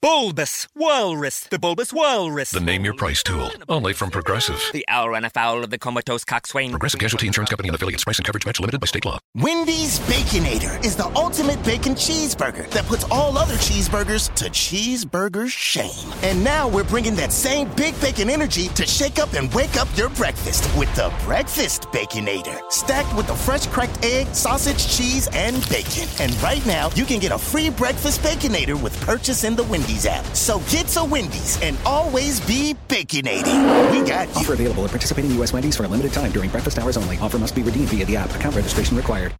bulbous Walrus, the Bulbous Walrus. The Name Your Price tool, only from Progressive. The owl ran afoul of the comatose coxswain. Progressive Casualty Insurance Company and affiliates. Price and coverage match limited by state law. Wendy's Baconator is the ultimate bacon cheeseburger that puts all other cheeseburgers to cheeseburger shame. And now we're bringing that same big bacon energy to shake up and wake up your breakfast with the Breakfast Baconator. Stacked with a fresh cracked egg, sausage, cheese, and bacon. And right now, you can get a free Breakfast Baconator with purchase in the Wendy's app. So get to Wendy's and always be baconating. We got you. Offer available at participating U.S. Wendy's for a limited time during breakfast hours only. Offer must be redeemed via the app. Account registration required.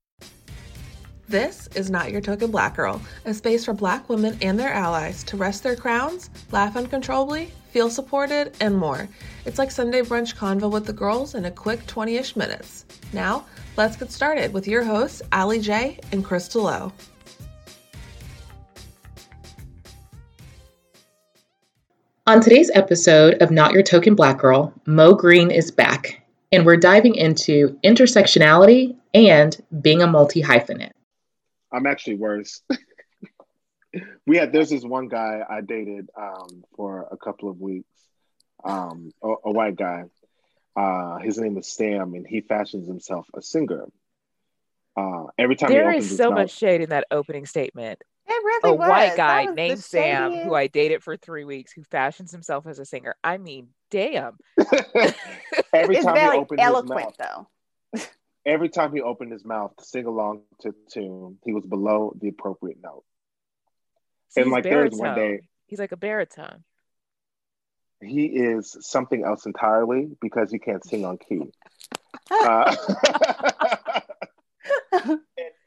This is Not Your Token Black Girl, a space for black women and their allies to rest their crowns, laugh uncontrollably, feel supported, and more. It's like Sunday brunch convo with the girls in a quick 20 ish minutes. Now, let's get started with your hosts, Ali J and Crystal O. On today's episode of Not Your Token Black Girl, Mo Greene is back, and we're diving into intersectionality and being a multi hyphenate. I'm actually worse. we had there's this one guy I dated um, for a couple of weeks, um, a, a white guy. Uh, his name is Sam, and he fashions himself a singer. Uh, every time There he is so his much shade in that opening statement. It really A was. white guy named Sam, shadiest- who I dated for three weeks, who fashions himself as a singer. I mean, damn. every It's time he very opened his mouth, though. every time he opened his mouth to sing along to the tune, he was below the appropriate note. So And, like, there was one day- He's like a baritone. He is something else entirely because he can't sing on key. Uh, and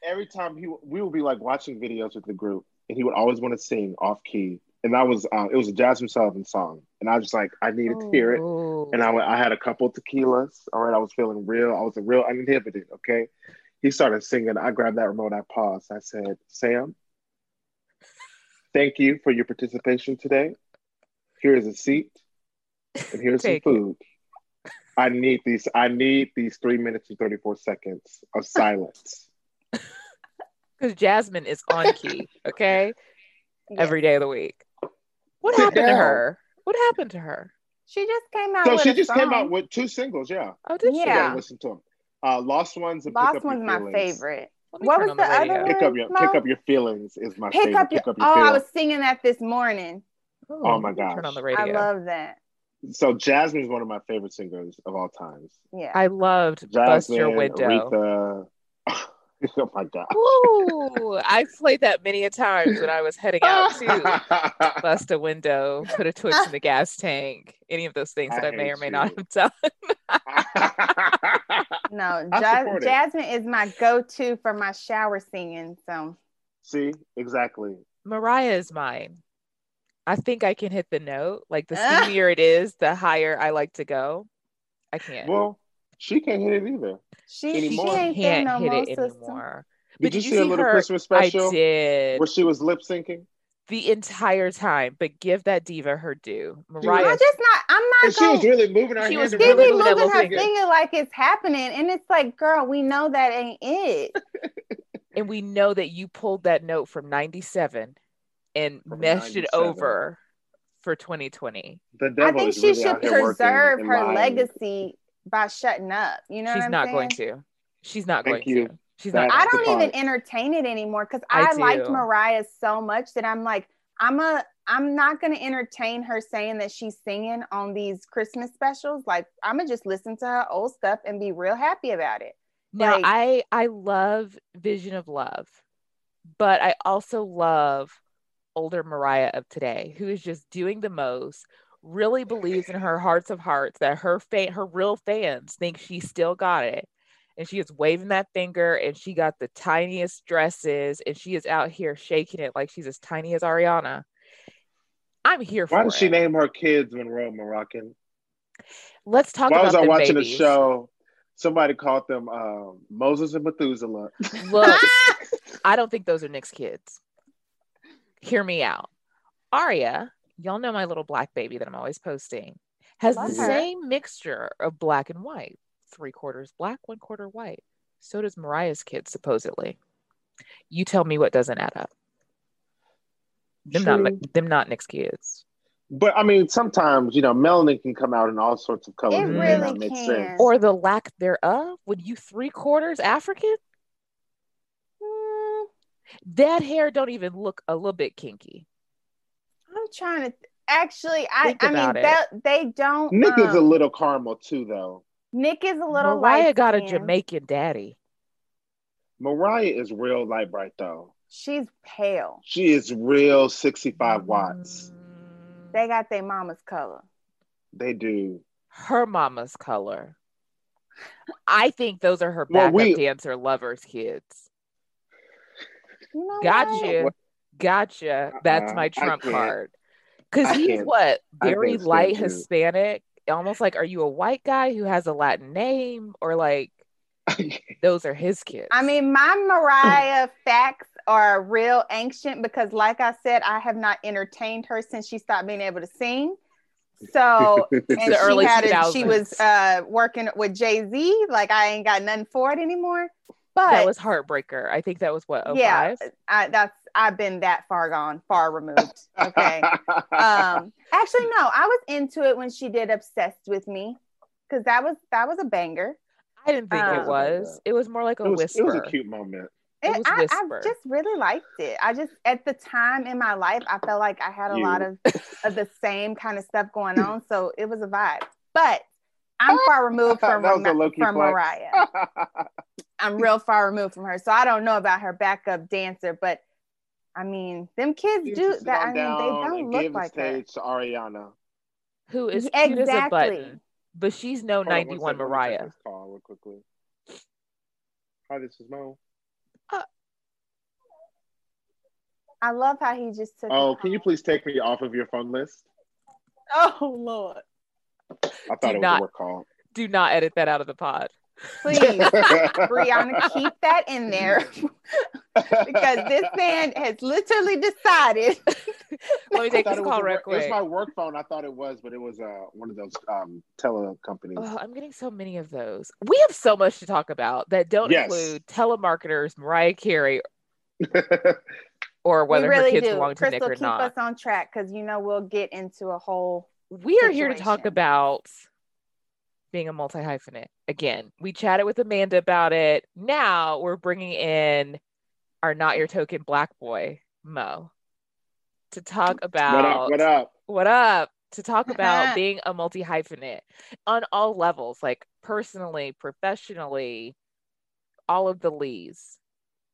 every time he, we would be like watching videos with the group, and he would always want to sing off key. And that was, uh, it was a Jazmine Sullivan song, and I was just like, I needed to hear it. Ooh. And I, went- I had a couple tequilas. All right, I was feeling real. I was a real uninhibited. Okay, he started singing. I grabbed that remote. I paused. I said, Sam, thank you for your participation today. Here is a seat, and here's some food. I need these. I need these three minutes and thirty four seconds of silence. Because Jazmine is on key, okay? Yes. Every day of the week. What happened to her? What happened to her? She just came out So with she a just came out with two singles. Yeah, Oh, did you she? Yeah. listen to them. Uh, Lost ones and Lost pick up your one's my favorite. What was on the the other one? Pick up your Mo? pick up your feelings is my Pick favorite. up your. pick up your oh, I was singing that this morning. Ooh, Oh my let me Turn on the radio. I love that. So Jazmine's one of my favorite singers of all times. Yeah. I loved Bust Your Window. Aretha. oh my god. Ooh, I played that many a times when I was heading out to bust a window, put a twitch in the gas tank, any of those things I that I may or may you. not have done. No, I Ja- Jazmine is my go-to for my shower singing. So See, exactly. Mariah is mine. I think I can hit the note. Like the steamier it is, the higher I like to go. I can't. Well, she can't hit it either. She she anymore. she ain't there can't no hit it sister. anymore. Did, But you did see you a little her- Christmas special I did where she was lip syncing? the entire time. But give that diva her due. Mariah, I'm Mariah. just not. I'm not And she was going. really moving her She hand was She around be really like moving a that moving her little finger. finger like it's happening, and it's like, girl, we know that ain't it. and we know that you pulled that note from 97 and From meshed it over for 2020. The I think is she really should out here working preserve her lying. legacy by shutting up. You know She's what I'm not saying? going to. She's not Thank going you. to. She's That- not. I don't even entertain it anymore because I I, liked. Mariah so much that I'm like, I'm a I'm not gonna entertain her saying that she's singing on these Christmas specials. Like I'm gonna just listen to her old stuff and be real happy about it. Now Like- I I love Vision of Love, but I also love older Mariah of today, who is just doing the most. Really believes in her hearts of hearts that her fan, her real fans think she still got it, and she is waving that finger, and she got the tiniest dresses, and she is out here shaking it like she's as tiny as Ariana. I'm here for Why did she name her kids Monroe Moroccan? Let's talk Why about was I watching babies. a show? Somebody called them uh, Moses and Methuselah. Look, I don't think those are Nick's kids. Hear me out. Aria, y'all know my little black baby that I'm always posting, has the her. same mixture of black and white three quarters black, one quarter white. So does Mariah's kids, supposedly. You tell me what doesn't add up. Them not, them not Nick's kids. But I mean, sometimes you know, melanin can come out in all sorts of colors. It really not make can. sense. Or the lack thereof. Would you three quarters African? Hmm, That hair don't even look a little bit kinky. I'm trying to actually. I Think I mean it. that they don't. Nick is a um, little caramel too, though. Nick is a little. Mariah got a. Jamaican daddy. Mariah is real light bright though. She's pale. She is real 65 watts. They got their mama's color. They do. Her mama's color. I think those are her Well, backup we- dancer lovers' kids. You know what? Gotcha. Gotcha. That's Uh-uh, my trump card. Because he's what? Very light you. Hispanic. Almost like, are you a white guy who has a Latin name? Or like, those are his kids. I mean, my Mariah facts are real ancient because, like I said, I have not entertained her since she stopped being able to sing. So, and she early had a, she was uh, working with Jay Z. Like, I ain't got nothing for it anymore. But that was Heartbreaker. I think that was what, oh yeah. I, that's I've been that far gone, far removed. Okay. um, actually, no, I was into it when she did "Obsessed with Me" because that was that was a banger. I didn't think Um, it was. It was more like a it, was, whisper. it was a cute moment. It It- was I, I just really liked it. I just at the time in my life, I felt like I had a You. lot of of the same kind of stuff going on, so it was a vibe. But I'm far removed from That was a Rama- low-key from flex. Mariah. I'm real far removed from her, so I don't know about her backup dancer. But I mean, them kids You do that. I mean, they don't look give the like her. stage to Ariana. who is cute as a Exactly. button, but she's no Hold on one 91 second, let me take Mariah. call real quickly. Hi, this is Mo. Uh, I love how he just took. Oh, can you please take me off of your phone list? Oh Lord, I thought it was not. a work call. Do not edit that out of the pod. Please, Brianna, keep that in there because this man has literally decided. Let me I take thought this it was call a real work- It was my work phone. I thought it was, but it was uh, one of those um, tele companies. Oh, I'm getting so many of those. We have so much to talk about that don't Yes. include telemarketers, Mariah Carey, or whether we really her kids do. belong to Crystal, Nick or keep not. us on track because you know we'll get into a whole. we are here to talk about being a multi hyphenate. Again, we chatted with Amanda about it. Now we're bringing in our not your token black boy, Mo, to talk about what up? What up? what up to talk about being a multi hyphenate on all levels, like personally, professionally, all of the lees.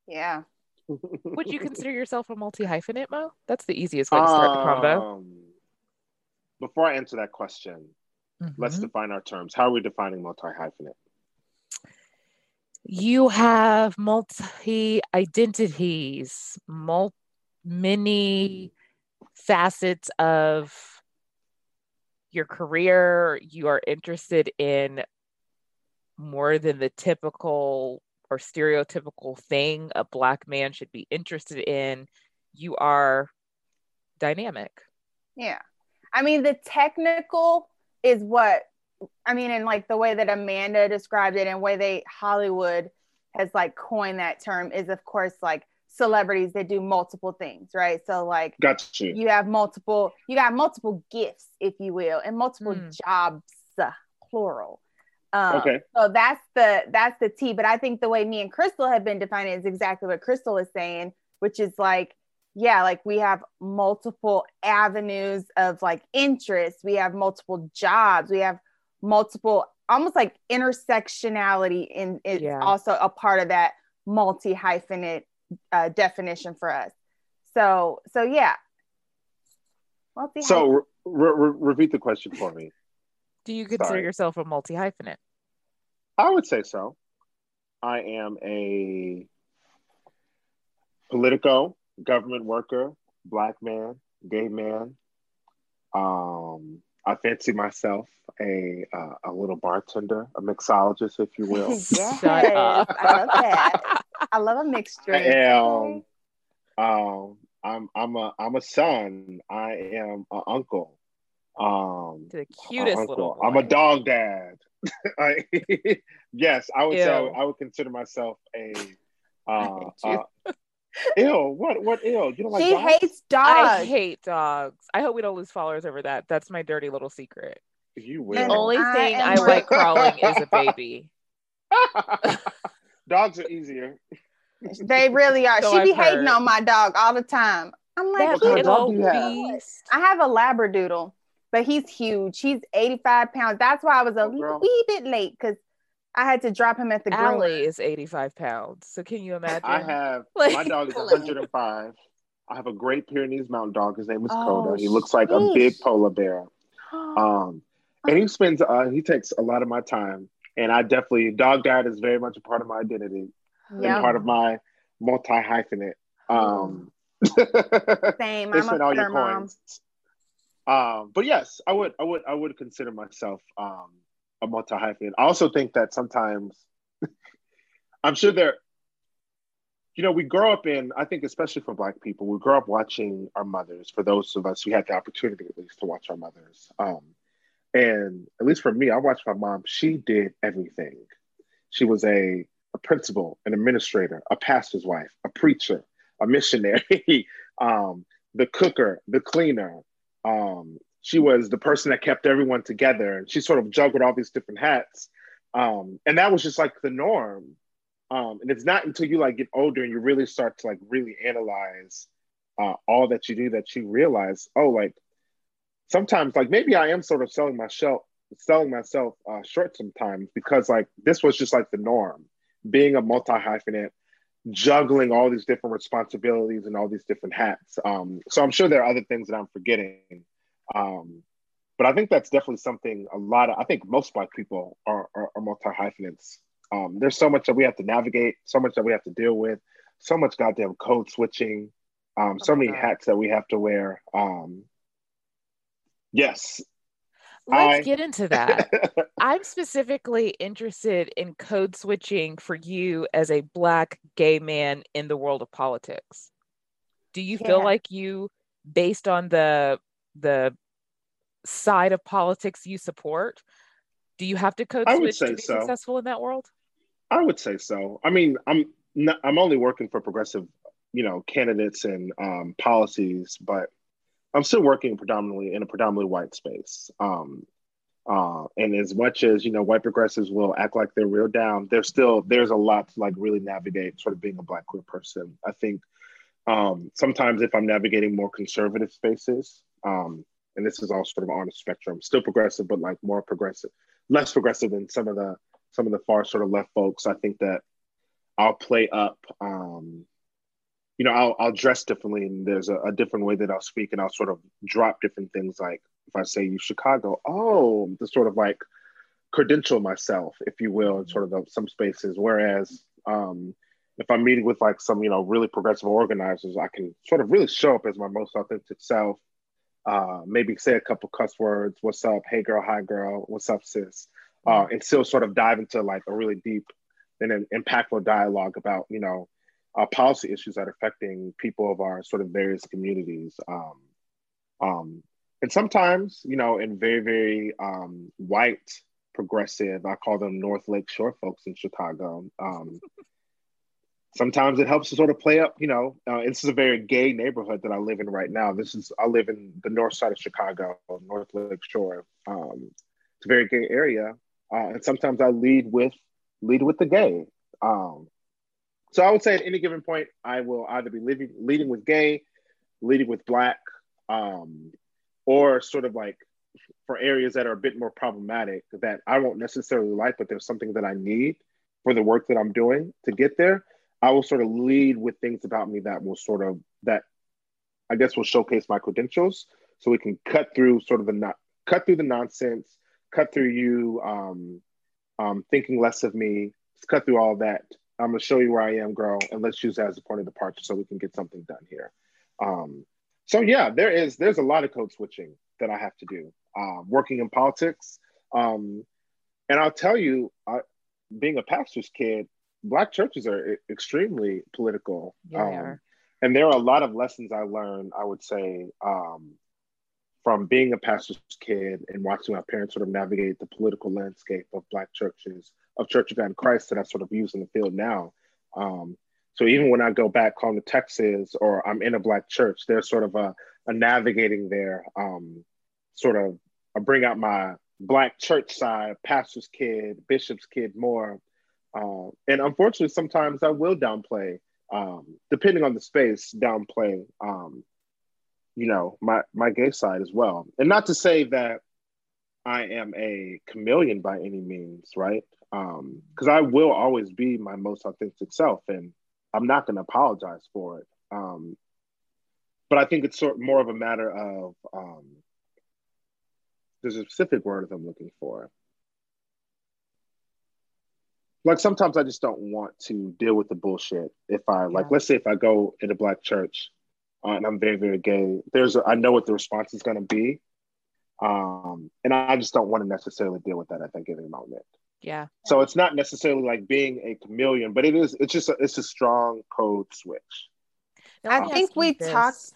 Yeah. Would you consider yourself a multi hyphenate, Mo? That's the easiest way to start the combo. Um, Before I answer that question, let's Mhm. define our terms. How are we defining multi hyphenate? You have multi identities, mul- many facets of your career. You are interested in more than the typical or stereotypical thing a black man should be interested in. You are dynamic. Yeah. I mean, the technical is what I mean, and like the way that Amanda described it and way they Hollywood has like coined that term is of course like celebrities that do multiple things, right? So like Got you. you have multiple you got multiple gifts, if you will, and multiple Hmm. jobs, uh, plural. Um, Okay. So that's the that's the T. But I think the way me and Crystal have been defining it is exactly what Crystal is saying, which is like, yeah, like we have multiple avenues of like interest. We have multiple jobs. We have multiple, almost like intersectionality in is Yeah. also a part of that multi hyphenate uh, definition for us. So so yeah. Multi So re- re- repeat the question for me. Do you consider Sorry. yourself a multi hyphenate? I would say so. I am a politico, government worker, black man, gay man. Um, I fancy myself a uh, a little bartender, a mixologist, if you will. yes, I love that. I love a mixed drink. And um, I'm I'm a I'm a son. I am an uncle. Um, The cutest uncle. little. I'm a dog dad. I, yes, I would say I Ew. would, I would consider myself a. Uh, uh, ill. What? What ill? You don't like he dogs? hates dogs. I hate dogs. I hope we don't lose followers over that. That's my dirty little secret. You will. The only I thing I like crawling is a baby. Dogs are easier. They really are. So she be I've hating heard. on my dog all the time. I'm like, That What kind of dog little do you have? beast. I have a Labradoodle, but he's huge. He's 85 pounds. That's why I was a Oh, girl. wee bit late because I had to drop him at the groomer. Allie is 85 pounds. So can you imagine? I have Like- my dog is 105. I have a Great Pyrenees Mountain Dog. His name is Oh, Coda. He looks like a big polar bear. Um, and he spends uh, he takes a lot of my time. And I definitely dog dad is very much a part of my identity and yeah, part of my multi hyphenate. Um, same. they I'm spend a all your mom. coins. Um, but yes, I would, I would, I would consider myself um, a multi hyphenate. I also think that sometimes, I'm sure there, you know, we grow up in. I think especially for Black people, we grow up watching our mothers. For those of us who had the opportunity, at least, to watch our mothers, um, and at least for me, I watched my mom. She did everything. She was a, a principal, an administrator, a pastor's wife, a preacher, a missionary, um, the cooker, the cleaner. Um, she was the person that kept everyone together, and she sort of juggled all these different hats. Um, and that was just like the norm. Um, and it's not until you like get older and you really start to like really analyze uh, all that you do that you realize, oh, like sometimes like maybe I am sort of selling myself selling myself uh, short sometimes because like this was just like the norm. Being a multi hyphenate, juggling all these different responsibilities and all these different hats. Um, so I'm sure there are other things that I'm forgetting. Um, but I think that's definitely something a lot of, I think most Black people are, are, are multi hyphenates. Um, there's so much that we have to navigate, so much that we have to deal with, so much goddamn code switching, um, so Oh many God. hats that we have to wear. Um, yes. Let's I- get into that. I'm specifically interested in code switching for you as a black gay man in the world of politics. Do you feel like you, based on the the side of politics you support, do you have to code switch to be so. successful in that world? I would say so. I mean, I'm not, I'm only working for progressive, you know, candidates and um, policies, but I'm still working predominantly in a predominantly white space. Um, uh, and as much as you know, white progressives will act like they're real down, there's still there's a lot to like really navigate. Sort of being a black queer person, I think um, sometimes if I'm navigating more conservative spaces, um, and this is all sort of on a spectrum, still progressive, but like more progressive, less progressive than some of the some of the far sort of left folks. I think that I'll play up. Um, you know, I'll I'll dress differently, and there's a, a different way that I'll speak, and I'll sort of drop different things. Like if I say you Chicago, oh, to sort of like credential myself, if you will, in sort of the, some spaces. Whereas um, if I'm meeting with like some you know really progressive organizers, I can sort of really show up as my most authentic self. Uh, maybe say a couple cuss words. What's up? Hey girl, hi girl. What's up, sis? Uh, and still sort of dive into like a really deep and an impactful dialogue about you know uh, policy issues that are affecting people of our sort of various communities. Um, um, and sometimes, you know, in very, very um, white, progressive, I call them North Lake Shore folks in Chicago. Sometimes it helps to sort of play up, you know, uh, this is a very gay neighborhood that I live in right now. This is, I live in the north side of Chicago, North Lake Shore. Um, it's a very gay area. Uh, and sometimes I lead with, lead with the gay. Um, so I would say at any given point, I will either be leading, leading with gay, leading with black, um, or sort of like for areas that are a bit more problematic that I won't necessarily like, but there's something that I need for the work that I'm doing to get there. I will sort of lead with things about me that will sort of that I guess will showcase my credentials, so we can cut through sort of the not cut through the nonsense, cut through you um, um, thinking less of me, cut through all that. I'm gonna show you where I am, girl, and let's use that as a point of departure so we can get something done here. Um, so yeah, there is there's a lot of code switching that I have to do. uh, working in politics. Um, and I'll tell you, I, being a pastor's kid, black churches are extremely political. Yeah, Um, are. and there are a lot of lessons I learned, I would say, um, from being a pastor's kid and watching my parents sort of navigate the political landscape of black churches, of Church of God in Christ that I sort of use in the field now. Um, so even when I go back home to Texas or I'm in a black church, there's sort of a, a navigating there, um, sort of I bring out my black church side, pastor's kid, bishop's kid more. Uh, and unfortunately, sometimes I will downplay, um, depending on the space, downplay, um, you know, my my gay side as well. And not to say that I am a chameleon by any means, right? Because I will always be my most authentic self, and I'm not going to apologize for it. Um, but I think it's sort more of a matter of um, there's a specific word that I'm looking for. Like sometimes I just don't want to deal with the bullshit. If I like, Yeah. let's say if I go in a black church uh, and I'm very very gay, there's a, I know what the response is going to be, um, and I just don't want to necessarily deal with that at that given moment. Yeah. So it's not necessarily like being a chameleon, but it is. It's just a, it's a strong code switch. Now, I let think we this. talked-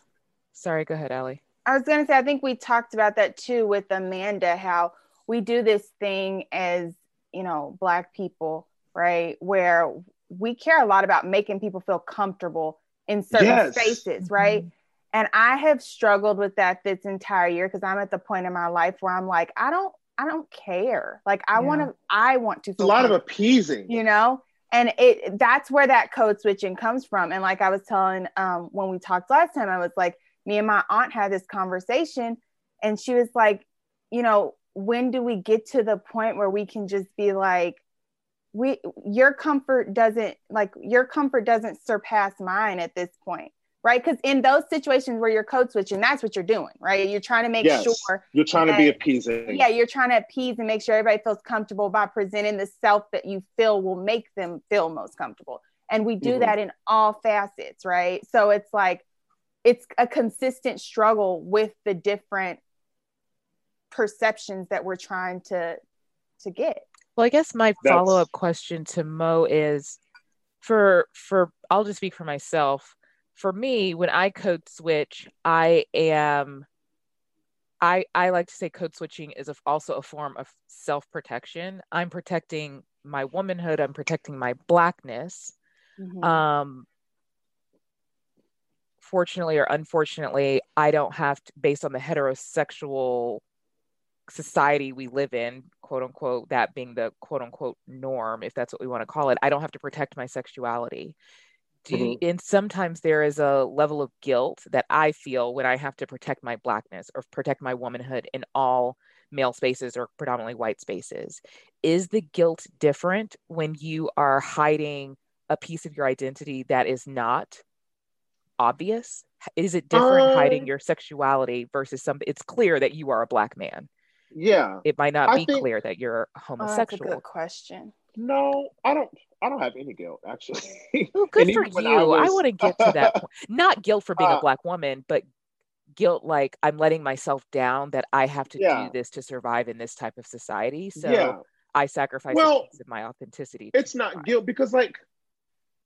Sorry, go ahead, Allie. I was gonna say, I think we talked about that too with Amanda, how we do this thing as you know, black people, right? Where we care a lot about making people feel comfortable in certain Yes. spaces, right? And I have struggled with that this entire year because I'm at the point in my life where I'm like, I don't, I don't care. Like I Yeah. want to, I want to It's a lot of appeasing. you know and it that's where that code switching comes from and like i was telling um when we talked last time i was like me and my aunt had this conversation and she was like you know when do we get to the point where we can just be like we your comfort doesn't like your comfort doesn't surpass mine at this point right because in those situations where you're code switching that's what you're doing right you're trying to make yes, sure you're trying to be that- appeasing. yeah, you're trying to appease and make sure everybody feels comfortable by presenting the self that you feel will make them feel most comfortable. And we do Mhm. that in all facets, right? So it's like it's a consistent struggle with the different perceptions that we're trying to to get. Well, I guess my follow up question to Mo is for for I'll just speak for myself. For me, when I code switch, I am I I like to say code switching is a, also a form of self protection. I'm protecting my womanhood. I'm protecting my blackness. Um, fortunately or unfortunately, I don't have to, based on the heterosexual society we live in, quote unquote, that being the quote unquote norm, if that's what we want to call it, I don't have to protect my sexuality. Do you, and sometimes there is a level of guilt that I feel when I have to protect my blackness or protect my womanhood in all male spaces or predominantly white spaces. Is the guilt different when you are hiding a piece of your identity that is not obvious? Is it different hiding Um, your sexuality versus some? It's clear that you are a black man. Yeah. It might not I be think- clear that you're Oh, that's a homosexual. good question. No, I don't. I don't have any guilt actually. Well, good for you. I, was- want to get to that point. Not guilt for being a Uh, black woman, but guilt like I'm letting myself down that I have to Yeah. do this to survive in this type of society. So yeah, I sacrifice Well, a piece of my authenticity. it's not survive. guilt because like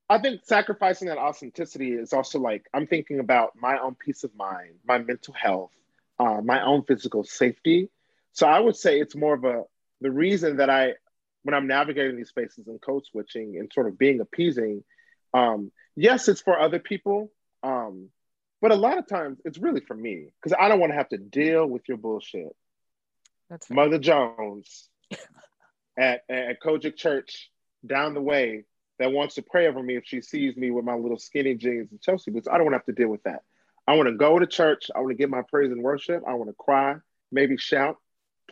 I think sacrificing that authenticity is also like I'm thinking about my own peace of mind, my mental health, uh, my own physical safety. So I would say it's more of a the reason that I when I'm navigating these spaces and code switching and sort of being appeasing. Um, yes, it's for other people, um, but a lot of times it's really for me because I don't want to have to deal with your bullshit. That's fair. Mother Jones at at COGIC Church down the way that wants to pray over me if she sees me with my little skinny jeans and Chelsea boots. I don't want to have to deal with that. I want to go to church. I want to get my praise and worship. I want to cry, maybe shout,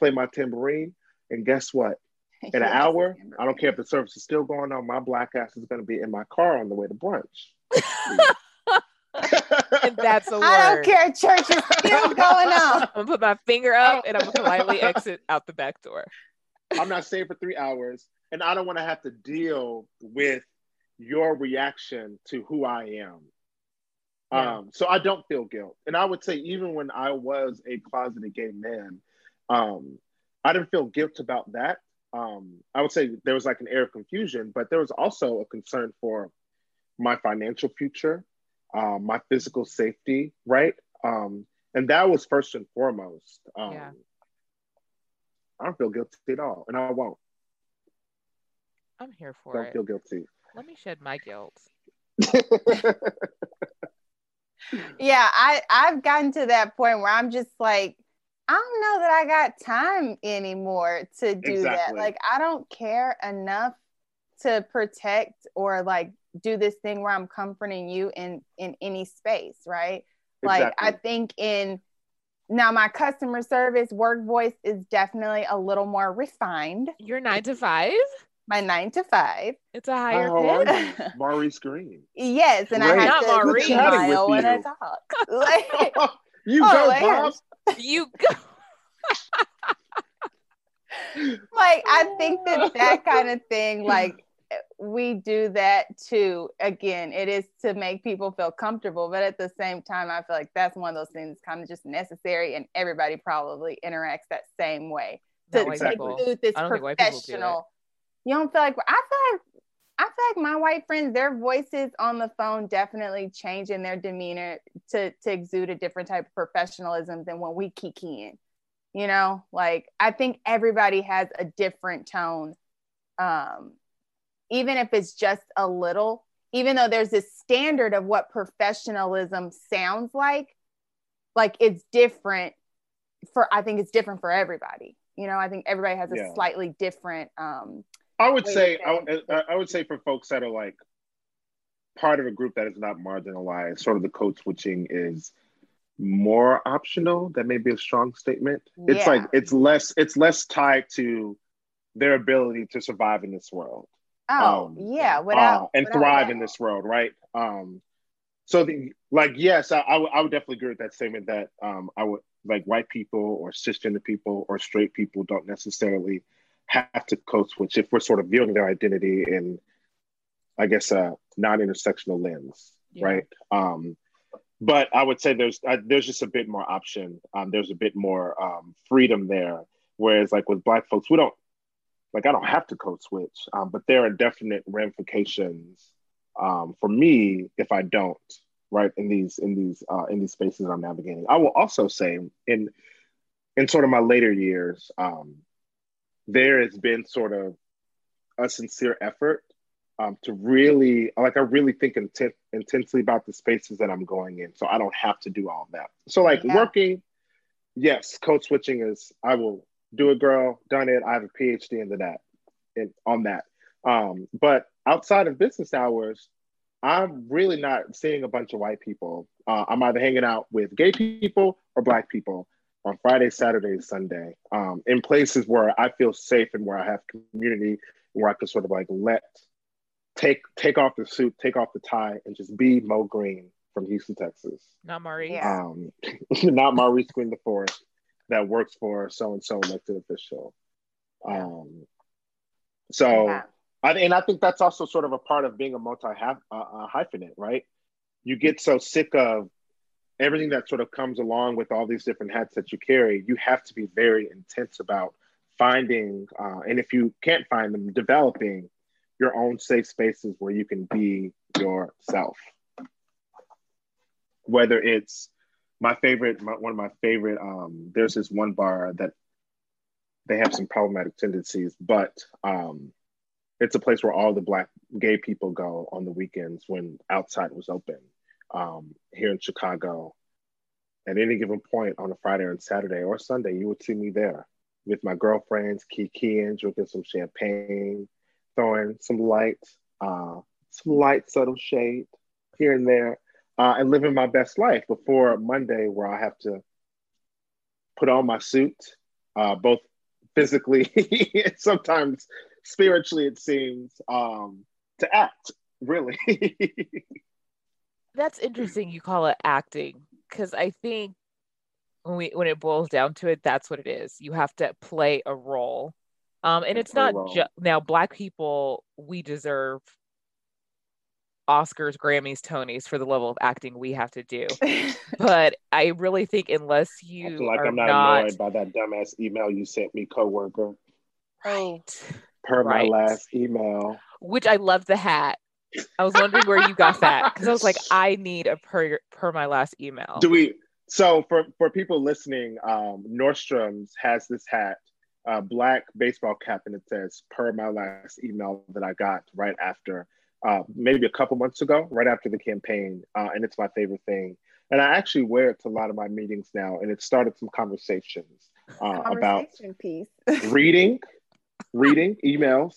play my tambourine, and guess what? In an hour, I don't care if the service is still going on. My black ass is going to be in my car on the way to brunch. and that's a word. I don't care. Church is still going on. I'm gonna put my finger up and I'm gonna politely exit out the back door. I'm not staying for three hours, and I don't want to have to deal with your reaction to who I am. Yeah. Um, so I don't feel guilt, and I would say even when I was a closeted gay man, Um, I didn't feel guilt about that. Um, I would say there was like an air of confusion, but there was also a concern for my financial future, um, my physical safety, right? Um, and that was first and foremost. Um, Yeah. I don't feel guilty at all, and I won't. I'm here for it. Don't feel guilty. Let me shed my guilt. yeah i i've gotten to that point where i'm just like i don't know that i got time anymore to do that like i don't care enough to protect or like do this thing where i'm comforting you in in any space right like i think in now my customer service work voice is definitely a little more refined You're nine to five. my nine to five It's a higher oh, How are pitch. you? Maurice Greene. yes and i have Not to Maurice. smile when i With you. talk like you Oh, go, my Bob. Gosh. You go. like I think that that kind of thing, like we do that too. Again, it is to make people feel comfortable, but at the same time, I feel like that's one of those things kind of just necessary, and everybody probably interacts that same way to, Not white to do this I don't think do professional. You don't feel like I feel like I feel like my white friends, their voices on the phone definitely change in their demeanor to to exude a different type of professionalism than when we kiki in. You know, like I think everybody has a different tone. Um, even if it's just a little, even though there's this standard of what professionalism sounds like, like it's different for I think it's different for everybody. You know, I think everybody has a Yeah. slightly different um I would Wait, say, okay. I, would- I I would say for folks that are like part of a group that is not marginalized, sort of the code switching is more optional. That may be a strong statement. It's like it's less it's less tied to their ability to survive in this world. Oh Um, yeah, without uh, and without thrive in this world, right? Um, so the like, yes, I, I would I would definitely agree with that statement that um, I would like white people or cisgender people or straight people don't necessarily have to code switch if we're sort of viewing their identity in, I guess, a non-intersectional lens, Yeah. right? Um, but I would say there's uh, there's just a bit more option. Um, there's a bit more um, freedom there. Whereas like with black folks, we don't like I don't have to code switch, um, but there are definite ramifications um, for me if I don't. Right in these in these uh, in these spaces I'm navigating. I will also say in in sort of my later years, um, there has been sort of a sincere effort um, to really like I really think intent, intensely about the spaces that I'm going in, so I don't have to do all that. So like Yeah. working, yes, code switching is I will do it, girl, done it. I have a PhD into that, in, on that. Um, but outside of business hours, I'm really not seeing a bunch of white people. Uh, I'm either hanging out with gay people or black people on Friday, Saturday, Sunday, um, in places where I feel safe and where I have community, where I can sort of like let take take off the suit, take off the tie, and just be Mo Greene from Houston, Texas. Not Maurice. Yeah. Um, not Maurice Greene the Fourth that works for so and so elected official. Um, so, Yeah. I, and I think that's also sort of a part of being a multi uh, hyphenate, right? You get so sick of everything that sort of comes along with all these different hats that you carry. You have to be very intense about finding, uh, and if you can't find them, developing your own safe spaces where you can be yourself. Whether it's my favorite, my, one of my favorite, um, there's this one bar that they have some problematic tendencies, but um, it's a place where all the black gay people go on the weekends when outside was open um, here in Chicago. At any given point on a Friday and Saturday or Sunday, you would see me there with my girlfriends, kikiing, drinking some champagne, throwing some light, uh, some light subtle shade here and there, uh, and living my best life before Monday, where I have to put on my suit, uh, both physically and sometimes spiritually, it seems, um, to act. Really, That's interesting. You call it acting because I think when we when it boils down to it, that's what it is. You have to play a role, um, and it's not just now. Black people, we deserve Oscars, Grammys, Tonys for the level of acting we have to do. but I really think unless you like are I'm not, not, annoyed by that dumbass email you sent me, coworker. right, Per Right. my last email. which I love the hat. I was wondering where you got that because I was like, I need a per per my last email. Do we? So for for people listening, um, Nordstrom's has this hat, uh, black baseball cap, and it says "Per my last email that I got right after, uh, maybe a couple months ago, right after the campaign, uh, and it's my favorite thing. And I actually wear it to a lot of my meetings now, and it started some conversations uh, about piece. reading, reading emails,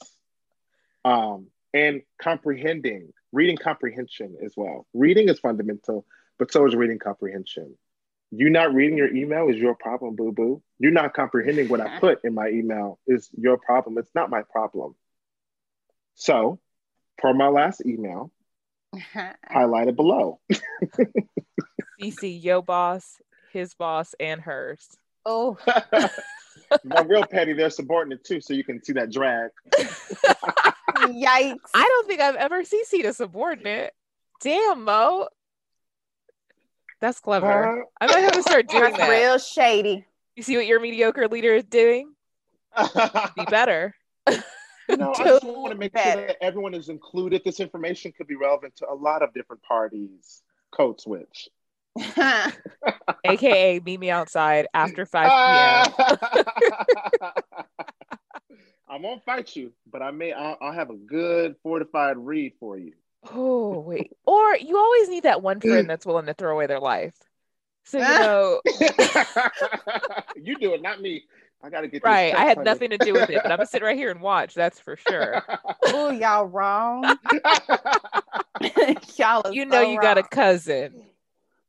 um, and comprehending, reading comprehension as well. Reading is fundamental, but so is reading comprehension. You not reading your email is your problem, boo boo. You're not comprehending what I put in my email is your problem. It's not my problem. So, for my last email, highlighted below. CC, yo boss, his boss, and hers. oh, My real petty, they're subordinate too, so you can see that drag. Yikes. I don't think I've ever CC'd a subordinate. Damn, Mo. That's clever. I might have to start doing That's that. real shady. You see what your mediocre leader is doing? Be better. You know, I just want to make better. sure that everyone is included. This information could be relevant to a lot of different parties. Code switch. AKA meet me outside after 5 p.m. I won't fight you, but I may. I'll, I'll have a good fortified read for you. Oh, wait. Or you always need that one friend that's willing to throw away their life. So, you know, you do it, not me. I gotta get right. I had nothing to do with it, but I'm going to sit right here and watch. That's for sure. oh, y'all wrong. y'all You know, so you got a wrong.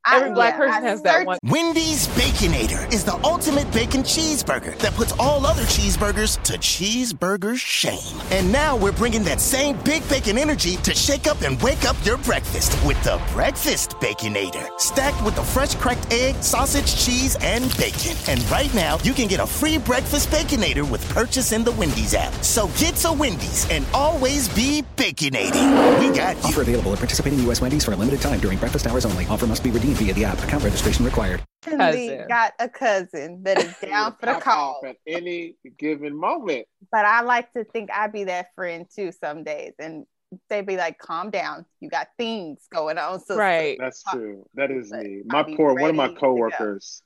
Cousin. I- black yeah, person I has that one. Wendy's Baconator is the ultimate bacon cheeseburger that puts all other cheeseburgers to cheeseburger shame. And now we're bringing that same big bacon energy to shake up and wake up your breakfast with the Breakfast Baconator. Stacked with the fresh cracked egg, sausage, cheese, and bacon. And right now, you can get a free Breakfast Baconator with purchase in the Wendy's app. So get to Wendy's and always be baconating. We got you. Offer available at participating U.S. Wendy's for a limited time during breakfast hours only. Offer must be redeemed via the app. Account registration required. Cindy Cousin. got a cousin that is down for the call. at any given moment. But I like to think I'd be that friend too some days. And they'd be like, calm down. You got things going on. So Right. That's true. That is But me. My poor one of my ready to go. coworkers.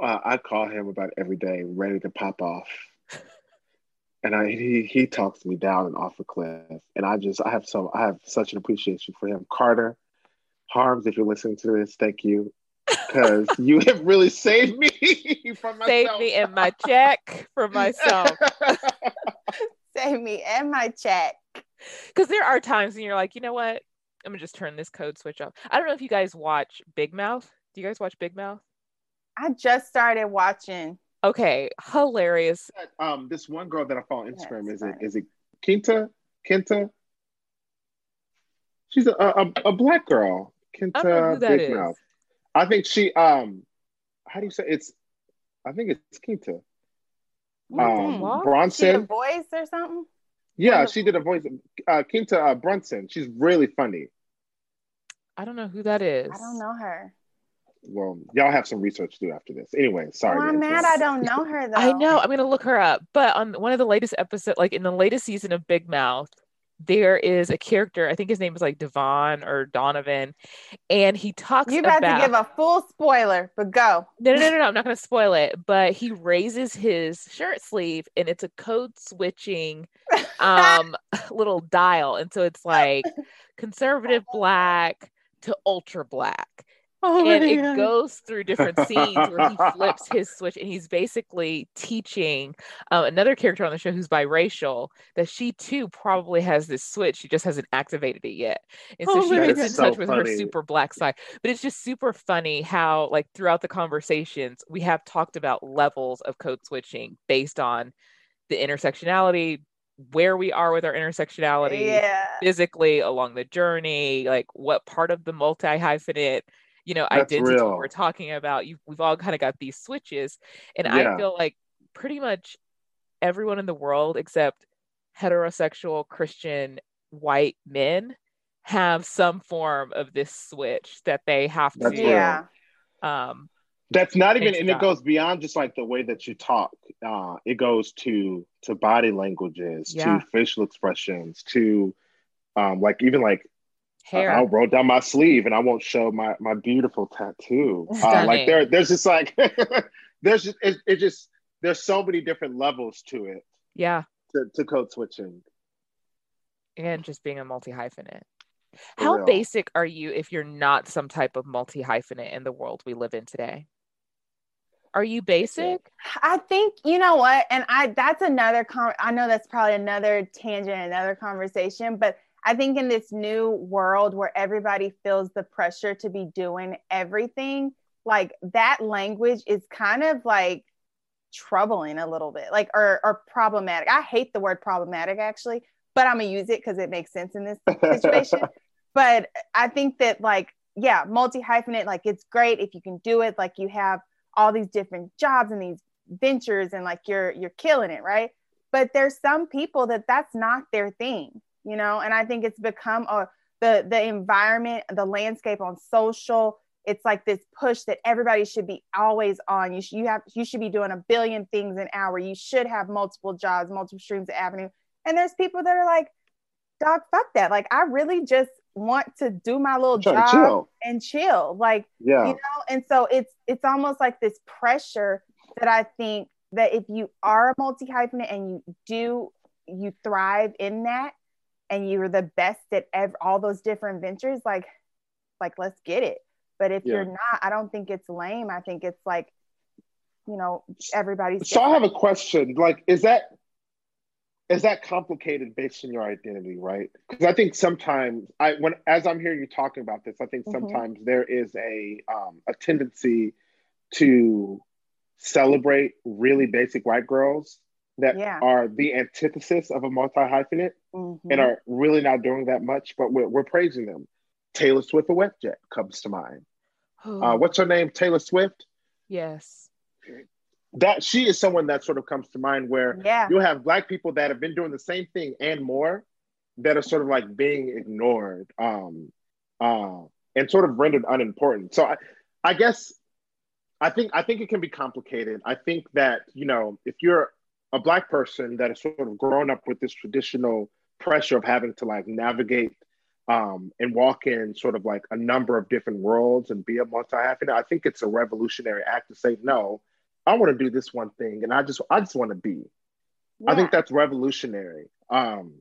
Uh, I call him about every day, ready to pop off. And I, he he talks me down and off a cliff, and I just I have so I have such an appreciation for him, Carter Harms. If you're listening to this, thank you, because you have really saved me from myself. Save me in my check for myself. Save me and my check. Because there are times when you're like, you know what? I'm going to just turn this code switch off. I don't know if you guys watch Big Mouth. Do you guys watch Big Mouth? I just started watching. Okay. Hilarious. um, this one girl that I follow on Instagram it's is it funny. is it Kinta Kinta? She's a a, a black girl. I don't know Kinta who that Big is. Mouth. I think she um, how do you say it's? I think it's Kinta. Um, What? She a Brunson. voice or something? Yeah, she did a voice. Uh, Kinta uh, Brunson. She's really funny. I don't know who that is. I don't know her. Well, y'all have some research to do after this. Anyway, sorry. Oh, to I'm mad. I don't know her though. I know. I'm going to look her up. But on one of the latest episodes, like in the latest season of Big Mouth, there is a character. I think his name is like Devon or Donovan. And he talks You about about. to give a full spoiler, but go. No, no, no, no, no. I'm not going to spoil it. But he raises his shirt sleeve and it's a code switching um little dial. And so it's like conservative black to ultra black. Oh and it goes through different scenes where he flips his switch and he's basically teaching uh, another character on the show who's biracial that she too probably has this switch. She just hasn't activated it yet. And so Oh she my gets in So touch with her super black side. But it's just super funny how like throughout the conversations we have talked about levels of code switching based on the intersectionality where we are with our intersectionality Yeah. physically along the journey, like what part of the multi hyphenate, you know, That's identity real. we're talking about. You, we've all kind of got these switches, and Yeah. I feel like pretty much everyone in the world except heterosexual Christian white men have some form of this switch that they have That's to real. Yeah. um That's not even, and it goes beyond just like the way that you talk. Uh, it goes to to body languages, Yeah. to facial expressions, to um, like even like hair. I'll roll down my sleeve and I won't show my my beautiful tattoo. Uh, like there, there's just like there's just it, it just there's so many different levels to it yeah. to, to code switching. And just being a multi hyphenate. How real. basic are you if you're not some type of multi hyphenate in the world we live in today? Are you basic? I think you know what, and I that's another con. I know that's probably another tangent, another conversation, but I think in this new world where everybody feels the pressure to be doing everything, like that language is kind of like troubling a little bit, like or or problematic. I hate the word problematic actually, but I'm gonna use it because it makes sense in this situation. but I think that like yeah, multi hyphenate, like it's great if you can do it. Like you have all these different jobs and these ventures, and like you're you're killing it, right? But there's some people that that's not their thing, you know. And I think it's become a the the environment, the landscape on social. It's like this push that everybody should be always on. You sh- you have you should be doing a billion things an hour. You should have multiple jobs, multiple streams of avenue. And there's people that are like, dog, fuck that. Like I really just want to do my little job chill. and chill. Like Yeah. you know and so it's it's almost like this pressure that i think that if you are a multi hyphenate and you do you thrive in that and you're the best at ev- all those different ventures like like let's get it but if you're not i don't think it's lame i think it's like you know everybody's So I have a question. Like, is that is that complicated based on your identity, right? Because I think sometimes I when as I'm hearing you talking about this, I think Mhm. sometimes there is a um, a tendency to celebrate really basic white girls that Yeah. are the antithesis of a multi hyphenate Mhm. and are really not doing that much, but we're, we're praising them. Taylor Swiffer WetJet comes to mind. Uh, what's her name? Taylor Swift. yes. That she is someone that sort of comes to mind where yeah you'll have black people that have been doing the same thing and more that are sort of like being ignored um uh and sort of rendered unimportant so i i guess i think i think it can be complicated i think that you know if you're a black person that has sort of grown up with this traditional pressure of having to like navigate um, and walk in sort of like a number of different worlds and be a multi-hyphenate, I think it's a revolutionary act to say, no, I want to do this one thing and I just I just want to be. I think that's revolutionary. Um,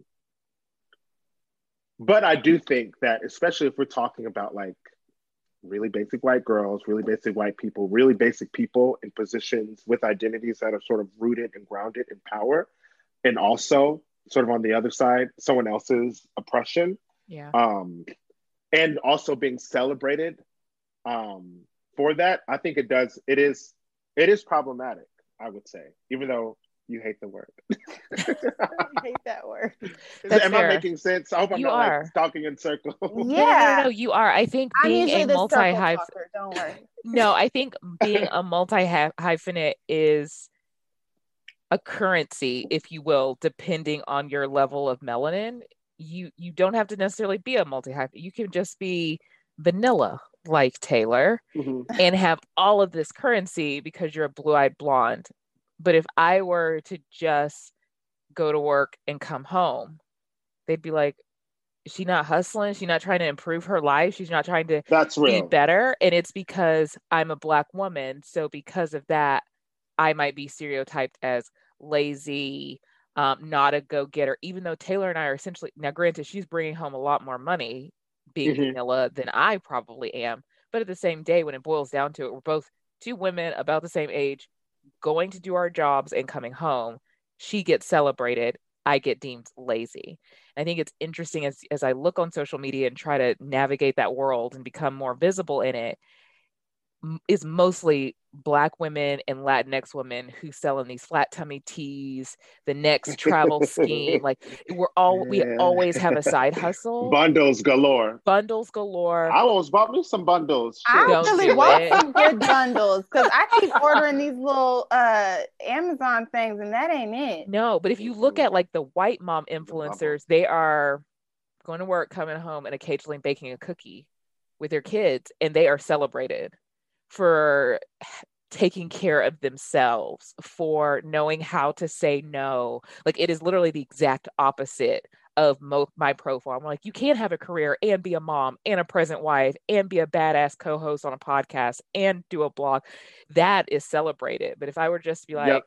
but I do think that, especially if we're talking about like really basic white girls, really basic white people, really basic people in positions with identities that are sort of rooted and grounded in power, and also sort of on the other side, someone else's oppression, Yeah. um, and also being celebrated um, for that. I think it does. It is. It is problematic. I would say, even though you hate the word. I hate that word. Is- That's Am fair. I making sense? I hope I'm You not are. like talking in circles. No, no, no, Yeah. no, you are. I think I'm being a multi circle hyphenate. Don't worry. No, I think being a multi hyphenate is a currency, if you will, depending on your level of melanin. You you don't have to necessarily be a multi hyphenate. You can just be vanilla like Taylor Mhm. and have all of this currency because you're a blue-eyed blonde. But if I were to just go to work and come home, they'd be like, she not hustling? She's not trying to improve her life. She's not trying to That's be better. And it's because I'm a black woman. So because of that, I might be stereotyped as lazy, um, not a go-getter, even though Taylor and I are essentially now granted she's bringing home a lot more money being Mhm. vanilla than I probably am. But at the same day, when it boils down to it, we're both two women about the same age going to do our jobs and coming home. She gets celebrated. I get deemed lazy. I think it's interesting as as I look on social media and try to navigate that world and become more visible in it is mostly black women and latinx women who sell in these flat tummy tees the next travel scheme like we're all we always have a side hustle Bundles galore. bundles galore I almost bought me some bundles. I Don't really want it. some good bundles because I keep ordering these little uh Amazon things and that ain't it. No, but if you look at like the white mom influencers, they are going to work, coming home, and occasionally baking a cookie with their kids, and they are celebrated for taking care of themselves, for knowing how to say no. Like it is literally the exact opposite of mo- my profile. I'm like, you can't have a career and be a mom and a present wife and be a badass co-host on a podcast and do a blog. That is celebrated. But if I were just to be like, Yep.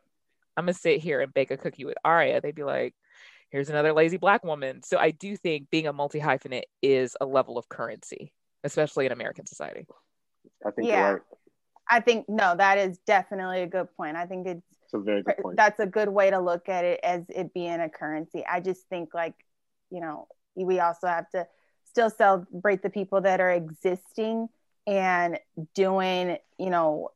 I'm gonna sit here and bake a cookie with Aria, they'd be like, here's another lazy black woman. So I do think being a multi hyphenate is a level of currency, especially in American society. I think Yeah. right. I think no, that is definitely a good point. I think it's It's a very good point. that's a good way to look at it as it being a currency. I just think like, you know, we also have to still celebrate the people that are existing and doing, you know,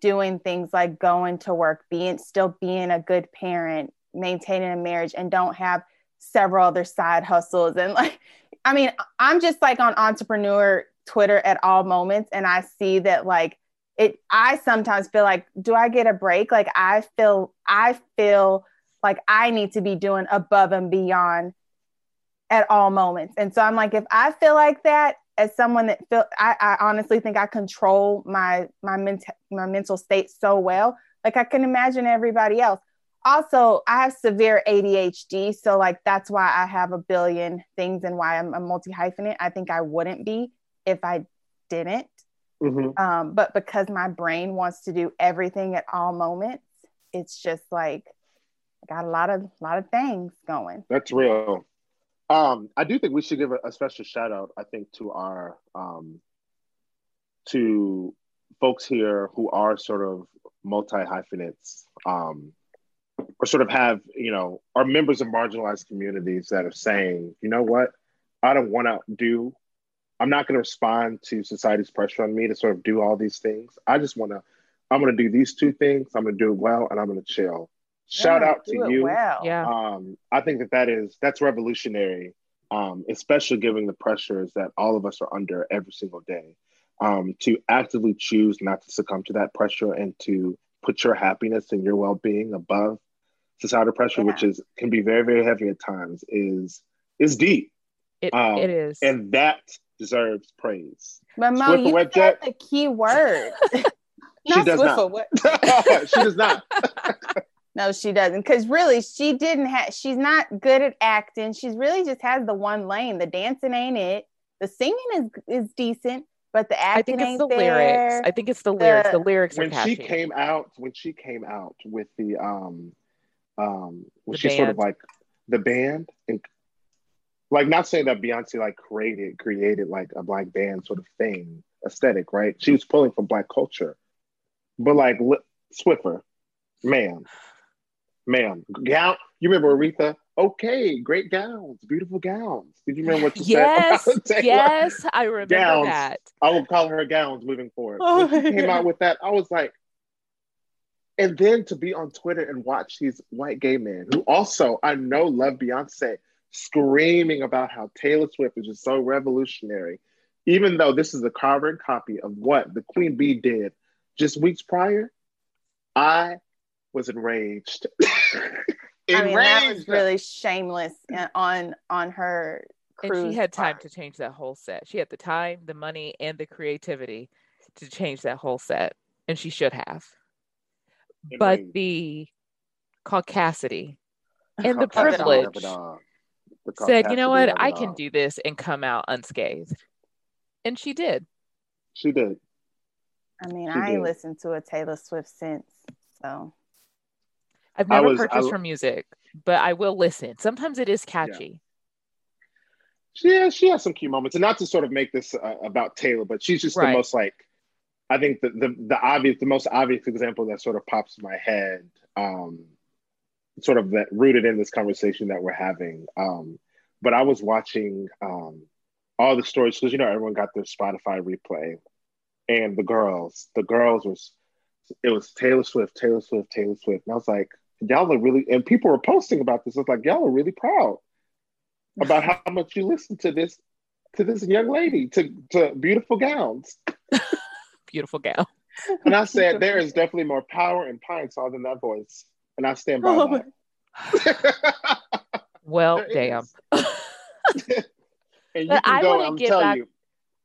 doing things like going to work, being still being a good parent, maintaining a marriage and don't have several other side hustles and like I mean, I'm just like on entrepreneur Twitter at all moments and I see that like it I sometimes feel like do I get a break? Like I feel I feel like I need to be doing above and beyond at all moments. And so I'm like if I feel like that as someone that feel I, I honestly think I control my my mental my mental state so well. Like I can imagine everybody else. Also, I have severe ADHD, so like that's why I have a billion things and why I'm a multi hyphenate. I think I wouldn't be if I didn't. Mhm. Um, but because my brain wants to do everything at all moments, it's just like I got a lot of lot of things going. That's real. Um, I do think we should give a, a special shout out, I think, to our um, to folks here who are sort of multi hyphenates, um, or sort of have, you know, are members of marginalized communities that are saying, you know what, I don't want to do, I'm not going to respond to society's pressure on me to sort of do all these things. I just want to, I'm going to do these two things. I'm going to do it well, and I'm going to chill. Shout Yeah, out to you. Well. Yeah. Um, I think that that is that's revolutionary, um, especially given the pressures that all of us are under every single day. Um, to actively choose not to succumb to that pressure and to put your happiness and your well-being above societal pressure, which is can be very very heavy at times, is is deep, It, Um, it is. and that deserves praise. But Mo, Swiffer you Wet said Jet? the key word. She Not does Swiffer not. Wet- she does not. No, she doesn't. Because really, she didn't have. She's not good at acting. She's really just has the one lane. The dancing ain't it. The singing is is decent, but the acting. I think it's ain't the there. lyrics. I think it's the lyrics. The lyrics are when catchy. she came out when she came out with the um um when The she sort of like the band and like not saying that Beyonce like created created like a black band sort of thing aesthetic right she was pulling from black culture but like li- Swiffer ma'am ma'am gown you remember Aretha okay great gowns beautiful gowns did you remember what you yes, said yes, I remember Gowns. that. I will call her gowns moving forward. Oh when she came out with that, I was like, and then to be on Twitter and watch these white gay men who also I know love Beyonce screaming about how Taylor Swift is just so revolutionary, even though this is a carbon copy of what the Queen Bee did just weeks prior. I was enraged. I mean, that was really shameless on on her And she had time part. to change that whole set. She had the time, the money, and the creativity to change that whole set, and she should have. But Enraged. the caucasity and the privilege it all. The said, "You know what? I can all. do this and come out unscathed," and she did. She did. I mean, She I ain't listened to a Taylor Swift since. So I've never was- purchased l- her music, but I will listen. Sometimes it is catchy. She has, she has some key moments, and not to sort of make this uh, about Taylor, but she's just Right. the most like, I think the, the the obvious, the most obvious example that sort of pops in my head, um, sort of that rooted in this conversation that we're having. Um, but I was watching um, all the stories because you know everyone got their Spotify replay, and the girls, the girls was, it was Taylor Swift, Taylor Swift, Taylor Swift, and I was like, y'all are really, and people were posting about this. I was like, y'all are really proud about how much you listen to this to this young lady to to beautiful gowns Beautiful gal. and i said there is definitely more power in Pine-Sol than that voice and i stand by Oh that Well, damn. And you But can I go. want I'm to get telling back. you.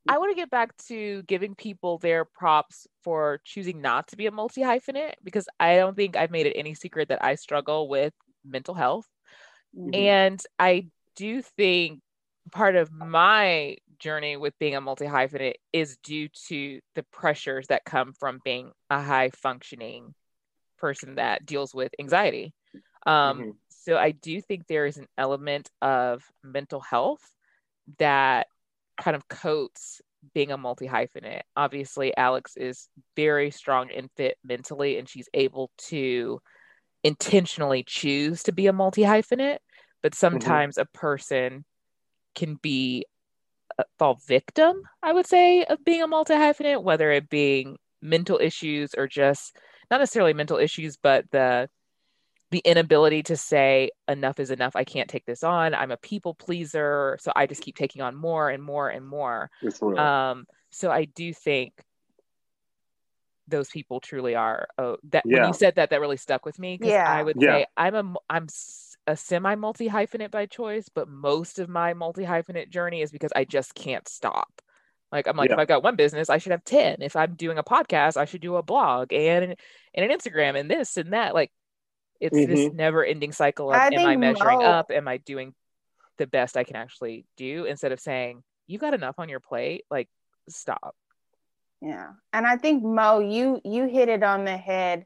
I want to get back to giving people their props for choosing not to be a multi hyphenate because I don't think I've made it any secret that I struggle with mental health. Mhm. And I do think part of my journey with being a multi hyphenate is due to the pressures that come from being a high functioning person that deals with anxiety. Um, Mhm. So I do think there is an element of mental health that kind of coats being a multi hyphenate. Obviously, Alex is very strong and fit mentally, and she's able to intentionally choose to be a multi hyphenate. But sometimes a person can be uh, fall victim, I would say, of being a multi hyphenate, whether it being mental issues or just not necessarily mental issues, but the the inability to say enough is enough. I can't take this on. I'm a people pleaser, so I just keep taking on more and more and more. Um, so I do think those people truly are. Oh, that when you said that, that really stuck with me because Yeah. I would Yeah. say I'm a I'm a semi multi hyphenate by choice, but most of my multi hyphenate journey is because I just can't stop. Like I'm like, if I've got one business, I should have ten. If I'm doing a podcast, I should do a blog and and an Instagram and this and that. Like it's this Mhm. never ending cycle of I am I measuring Mo- up? Am I doing the best I can actually do instead of saying, you got enough on your plate? Like stop. Yeah. And I think Mo, you you hit it on the head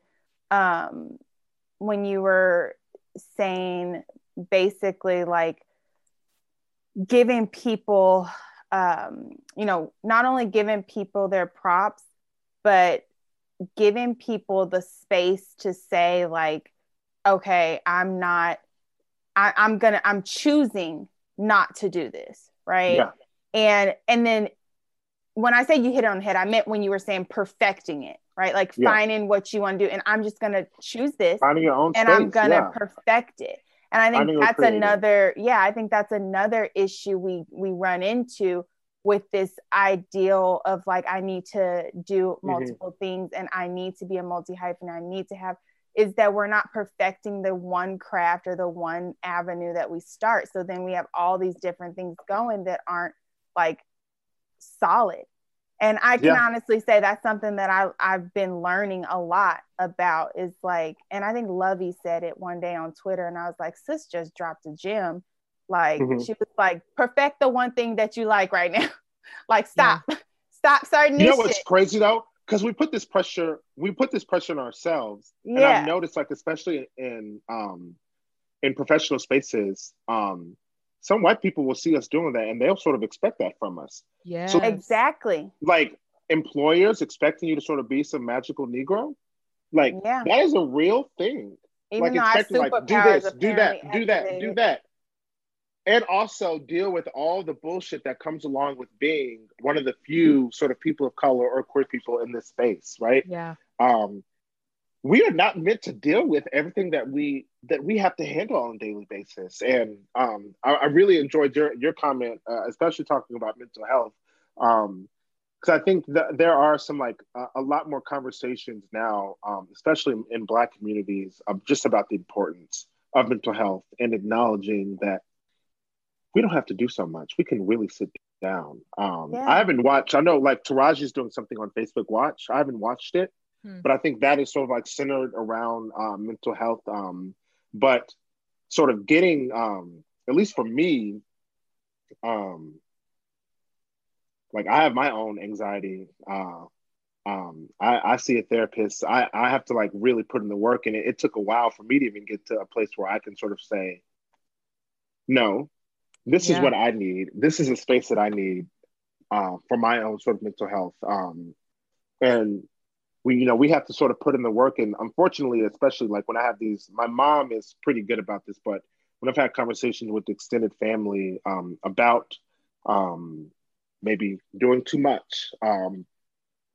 um when you were saying basically like giving people um you know, not only giving people their props, but giving people the space to say like okay, I'm not I, I'm gonna I'm choosing not to do this, right? Yeah. And and then when I say you hit it on the head, I meant when you were saying perfecting it, right? Like Yeah. finding what you want to do. And I'm just gonna choose this Finding your own and space. I'm gonna yeah. perfect it. And I think that's creative. another, yeah, I think that's another issue we we run into with this ideal of like I need to do Mm-hmm. multiple things and I need to be a multi hyphen. I need to have is that we're not perfecting the one craft or the one avenue that we start. So then we have all these different things going that aren't like solid. And I can Yeah. honestly say that's something that I, I've been learning a lot about is like, and I think Lovey said it one day on Twitter, and I was like, sis just dropped a gem. Like, Mhm. she was like, perfect the one thing that you like right now. like, stop, stop starting You new know what's shit. crazy though? Because we put this pressure, we put this pressure on ourselves. And I've noticed, like, especially in um in professional spaces, um, some white people will see us doing that and they'll sort of expect that from us. Yeah. Exactly. Like employers expecting you to sort of be some magical Negro. Like Yeah. that is a real thing. Even like though our expecting like do this, do that, apparently do that, do that. And also deal with all the bullshit that comes along with being one of the few sort of people of color or queer people in this space, right? Yeah. um, we are not meant to deal with everything that we that we have to handle on a daily basis. And um, I, I really enjoyed your your comment, uh, especially talking about mental health, because I think that there are some like uh, a lot more conversations now, um, especially in, in Black communities, of just about the importance of mental health and acknowledging that we don't have to do so much. We can really sit down. Um, Yeah. I haven't watched. I know like Taraji's doing something on Facebook Watch. I haven't watched it, Hmm. but I think that is sort of like centered around um, mental health. Um, but sort of getting, um, at least for me, um, like I have my own anxiety. Uh, um, I, I see a therapist. I, I have to like really put in the work, and it, it took a while for me to even get to a place where I can sort of say, no, this is what I need. This is a space that I need uh, for my own sort of mental health. Um, and we, you know, we have to sort of put in the work. And unfortunately, especially like when I have these, my mom is pretty good about this, but when I've had conversations with extended family um, about um, maybe doing too much, um,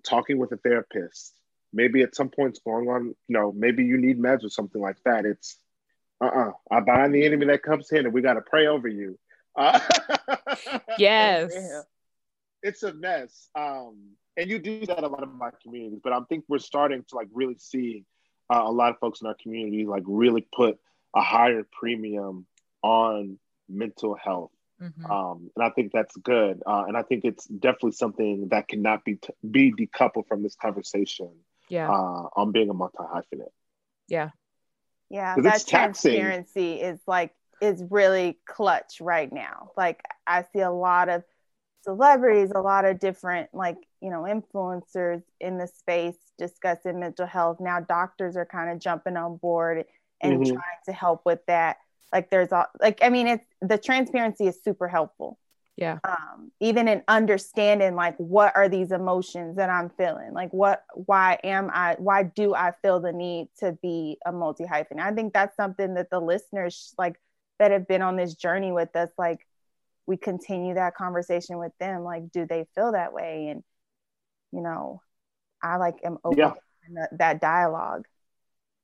talking with a therapist, maybe at some points going on, you know, maybe you need meds or something like that. It's uh-uh. I bind the enemy that comes in, and we got to pray over you. Uh, Yes. it's a mess. Um, and you do that a lot in my communities, but I think we're starting to like really see uh, a lot of folks in our community like really put a higher premium on mental health Mhm. um, and I think that's good. Uh, and I think it's definitely something that cannot be t- be decoupled from this conversation yeah. uh, on being a multi hyphenate. yeah. Yeah. that it's taxing. transparency is like is really clutch right now. Like I see a lot of celebrities, a lot of different like, you know, influencers in the space discussing mental health. Now doctors are kind of jumping on board and Mhm. trying to help with that. Like there's all like I mean it's the transparency is super helpful. Yeah. Um, even in understanding like what are these emotions that I'm feeling? Like what why am I why do I feel the need to be a multi hyphen? I think that's something that the listeners like that have been on this journey with us, like we continue that conversation with them. Like, do they feel that way? And you know, I like am open Yeah. to that, that dialogue.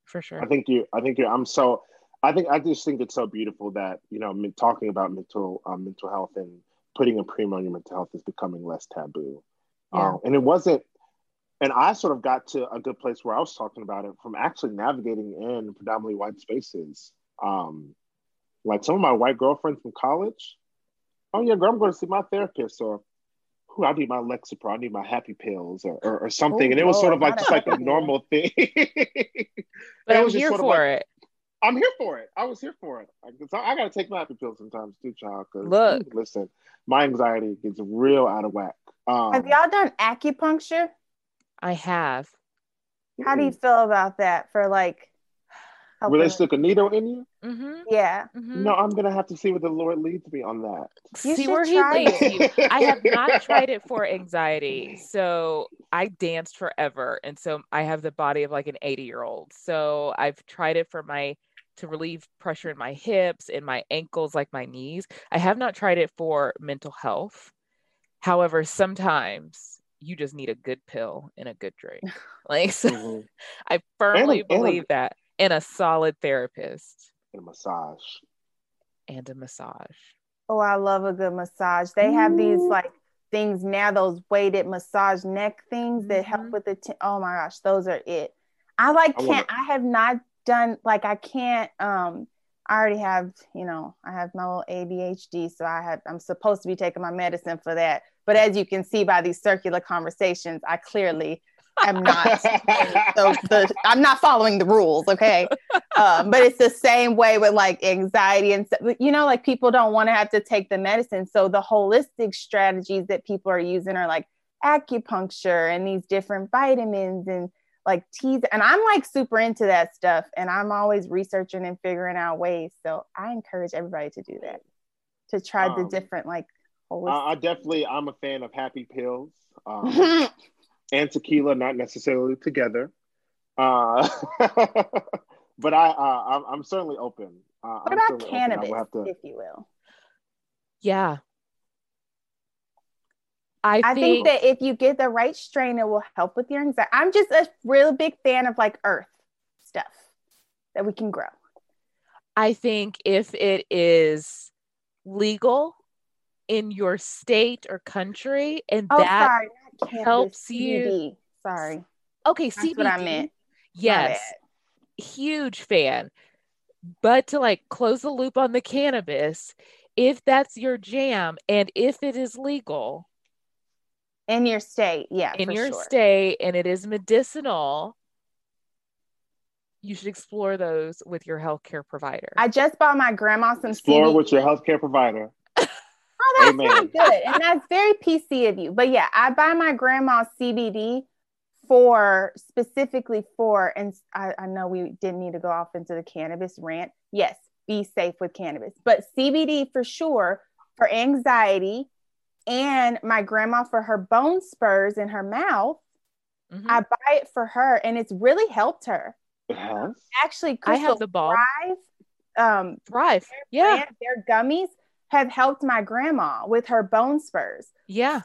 For sure. I think you. I think you. I'm so. I think I just think it's so beautiful that you know talking about mental um, mental health and putting a premium on your mental health is becoming less taboo. Yeah. Um, and it wasn't. And I sort of got to a good place where I was talking about it from actually navigating in predominantly white spaces. Um, like some of my white girlfriends from college. Oh yeah, girl, I'm going to see my therapist, or who I need my Lexapro, I need my happy pills, or or, or something. Oh, and it was sort of like just like a normal thing. But I'm was just here sort of for like- it. I'm here for it. I was here for it. I, I got to take my happy pills sometimes too, child. Cause Look. listen, my anxiety gets real out of whack. Um, Have y'all done acupuncture? I have. How do you feel about that for like Will they helping- stick a needle in you? Mm-hmm. Yeah. No, I'm gonna have to see what the Lord leads me on that. You See where he leads it. you. I have not tried it for anxiety. So I danced forever. And so I have the body of like an 80 year old. So I've tried it for my to relieve pressure in my hips in my ankles, like my knees. I have not tried it for mental health. However, sometimes you just need a good pill and a good drink. Like so Mhm. I firmly and a- believe that. And a solid therapist And a massage. and a massage. Oh, I love a good massage. They have these like things now, those weighted massage neck things that help Mhm. with the. T- oh my gosh, those are it. I like can't. wanna- I have not done like I can't. Um, I already have. You know, I have my little ADHD, so I have. I'm supposed to be taking my medicine for that. But as you can see by these circular conversations, I clearly am not. so the I'm not following the rules, okay? Um, but it's the same way with like anxiety and stuff. You know, like people don't want to have to take the medicine. So the holistic strategies that people are using are like acupuncture and these different vitamins and like teas. And I'm like super into that stuff, and I'm always researching and figuring out ways. So I encourage everybody to do that, to try the Um, different like I. I definitely, I'm a fan of happy pills um, and tequila, not necessarily together. Uh, but I, uh, I'm, I'm certainly open. Uh, what I'm about certainly open. I cannabis, have to. if you will? Yeah. I, I think that if you get the right strain, it will help with your anxiety. I'm just a real big fan of like earth stuff that we can grow. I think if it is legal in your state or country and Oh, that sorry, not cannabis, helps you CBD. Sorry, okay that's CBD what I meant. Yes huge fan but to like close the loop on the cannabis if that's your jam and if it is legal In your state, yeah, in for your sure. state and it is medicinal you should explore those with your healthcare provider I just bought my grandma some Explore CBD. with your healthcare provider. Oh, that's Amen. not good. And that's very PC of you. But yeah, I buy my grandma CBD for specifically for, and I, I know we didn't need to go off into the cannabis rant. Yes, be safe with cannabis, but CBD for sure for anxiety and my grandma for her bone spurs in her mouth. Mhm. I buy it for her and it's really helped her. It has. Actually, I have the bulb Thrive, um, thrive yeah brand, their gummies have helped my grandma with her bone spurs. yeah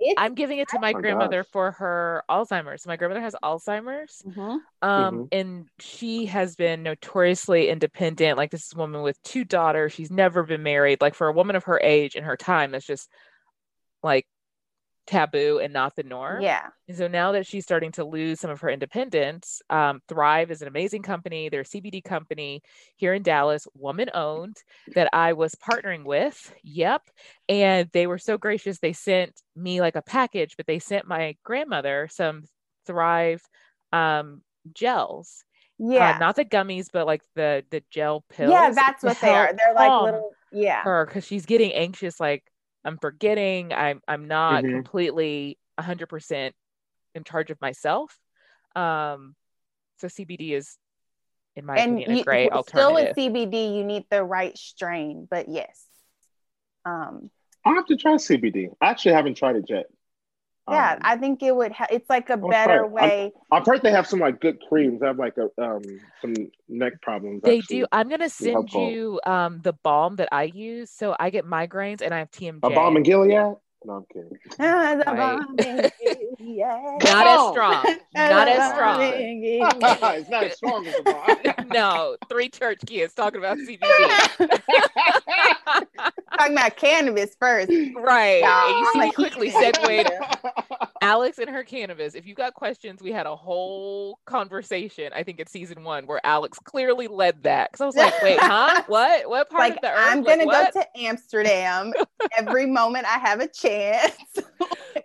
It's i'm giving it to my my grandmother gosh. for her alzheimer's my grandmother has alzheimer's Mhm. Um, and she has been notoriously independent. Like this is a woman with two daughters. She's never been married. Like for a woman of her age and her time, that's just like taboo and not the norm. Yeah. And so now that she's starting to lose some of her independence, um, Thrive is an amazing company. They're a CBD company here in Dallas, woman owned, that I was partnering with. Yep. And they were so gracious. They sent me like a package, but they sent my grandmother some Thrive um, gels. Yeah. Uh, not the gummies, but like the the gel pills. Yeah, that's what they are. They're like little yeah. her because she's getting anxious. Like I'm forgetting. I'm I'm not Mhm. completely 100 percent in charge of myself. Um, so CBD is, in my and opinion, a you, great still with. CBD, you need the right strain, but yes. Um I'll have to try CBD. I actually haven't tried it yet. Yeah, Um, I think it would ha- it's like a I'll try better it. I'm- way. I've heard they have some like good creams. I have like a um some neck problems. They actually. do. I'm gonna send helpful. you um the balm that I use. So I get migraines and I have TMJ. A bomb in Gilead? No, I'm kidding. The Right. bomb. Not as strong. Not as strong. in it's not as strong as a bomb. no, three church kids talking about CBD. Talking about cannabis first. right. And you see Like, quickly yeah. segued Alex and her cannabis. If you got questions, we had a whole conversation, I think it's season one, where Alex clearly led that. Because I was like, wait, huh? What? What part Like of the earth? I'm Like, gonna what? go to Amsterdam every moment I have a chance.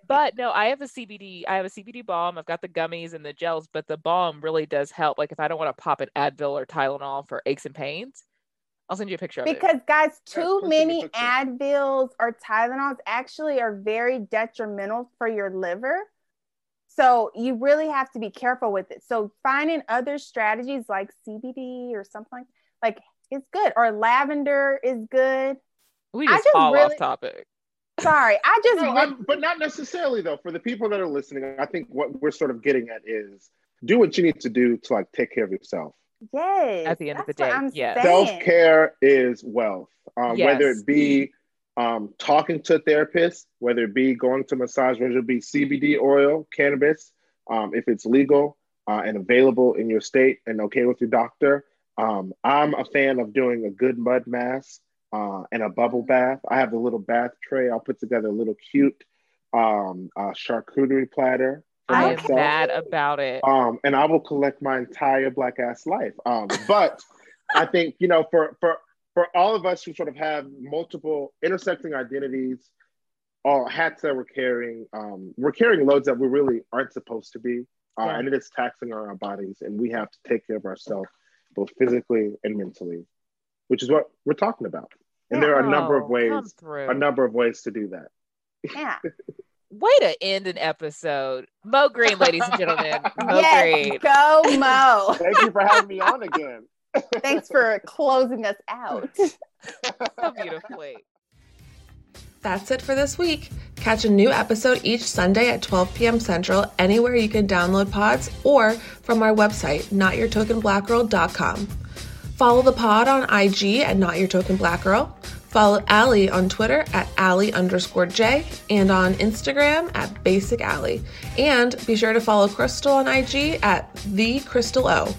but no, I have a CBD. I have a CBD balm. I've got the gummies and the gels, but the balm really does help. Like if I don't want to pop an Advil or Tylenol for aches and pains, I'll send you a picture of it. Because guys, too please send me a many picture. Advils or Tylenols actually are very detrimental for your liver. So you really have to be careful with it. So finding other strategies like CBD or something like is good, or lavender is good. We I just, just fall really- off topic. Sorry, I just No, re- I'm- but not necessarily though. For the people that are listening, I think what we're sort of getting at is do what you need to do to like take care of yourself. Yes. At the end of the day, I'm yes. Self care is wealth. Um, Whether it be um, talking to a therapist, whether it be going to massage, whether it be CBD oil, cannabis, um, if it's legal uh, and available in your state and okay with your doctor. Um, I'm a fan of doing a good mud mask uh, and a bubble bath. I have the little bath tray. I'll put together a little cute um, uh, charcuterie platter for I am myself mad about it. um, and I will collect my entire black ass life. Um, but I think you know, for for for all of us who sort of have multiple intersecting identities, or hats that we're carrying, um, we're carrying loads that we really aren't supposed to be, uh, Yeah. and it is taxing on our bodies, and we have to take care of ourselves both physically and mentally, which is what we're talking about. And there are a number of ways, a number of ways to do that. Yeah. Way to end an episode. Mo Greene, ladies and gentlemen. Mo yes, Greene. go Mo. Thank you for having me on again. Thanks for closing us out. So beautifully. That's it for this week. Catch a new episode each Sunday at 12 p.m. Central anywhere you can download pods or from our website, notyourtokenblackgirl.com. Follow the pod on IG at notyourtokenblackgirl. Follow Allie on Twitter at Allie underscore J and on Instagram at Basic Allie. And be sure to follow Crystal on IG at The Crystal O.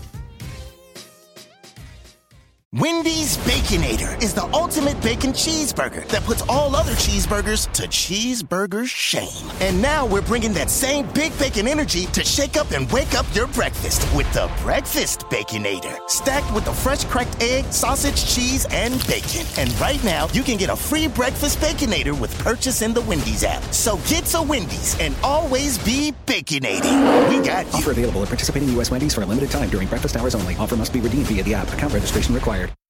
Wendy's Baconator is the ultimate bacon cheeseburger that puts all other cheeseburgers to cheeseburger shame. And now we're bringing that same big bacon energy to shake up and wake up your breakfast with the Breakfast Baconator. Stacked with the fresh cracked egg, sausage, cheese, and bacon. And right now, you can get a free Breakfast Baconator with purchase in the Wendy's app. So get to Wendy's and always be baconating. We got you. Offer available at participating U.S. Wendy's for a limited time during breakfast hours only. Offer must be redeemed via the app. Account registration required fired